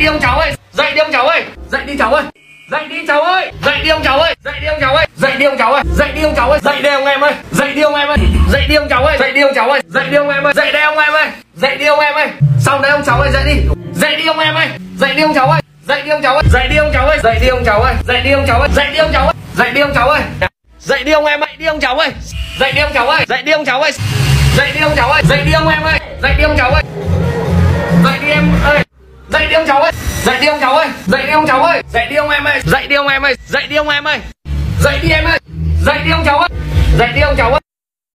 đi ông cháu ơi dậy đi ông cháu ơi dậy đi cháu ơi dậy đi cháu ơi dậy đi ông cháu ơi dậy đi ông cháu ơi dậy đi ông cháu ơi dậy đi ông cháu ơi dậy đi ông em ơi dậy đi ông em ơi dậy đi ông cháu ơi dậy đi ông cháu ơi dậy đi ông em ơi dậy đây ông em ơi dậy đi ông em ơi sau đấy ông cháu ơi dậy đi dậy đi ông em ơi dậy đi ông cháu ơi dậy đi ông cháu ơi dậy đi ông cháu ơi dậy đi ông cháu ơi dậy đi ông cháu ơi dậy đi ông cháu ơi dậy đi ông cháu ơi dậy đi ông em ơi đi ông cháu ơi dậy đi ông cháu ơi dậy đi ông cháu ơi dậy đi ông cháu ơi dậy đi ông em ơi dậy đi ông cháu ơi ông cháu ơi. Dậy đi ông cháu ơi. Dậy đi ông cháu ơi. Dậy đi ông em ơi. Dậy đi ông em ơi. Dậy đi ông em ơi. Dậy đi em ơi. Dậy đi ông cháu ơi. Dậy đi ông cháu ơi.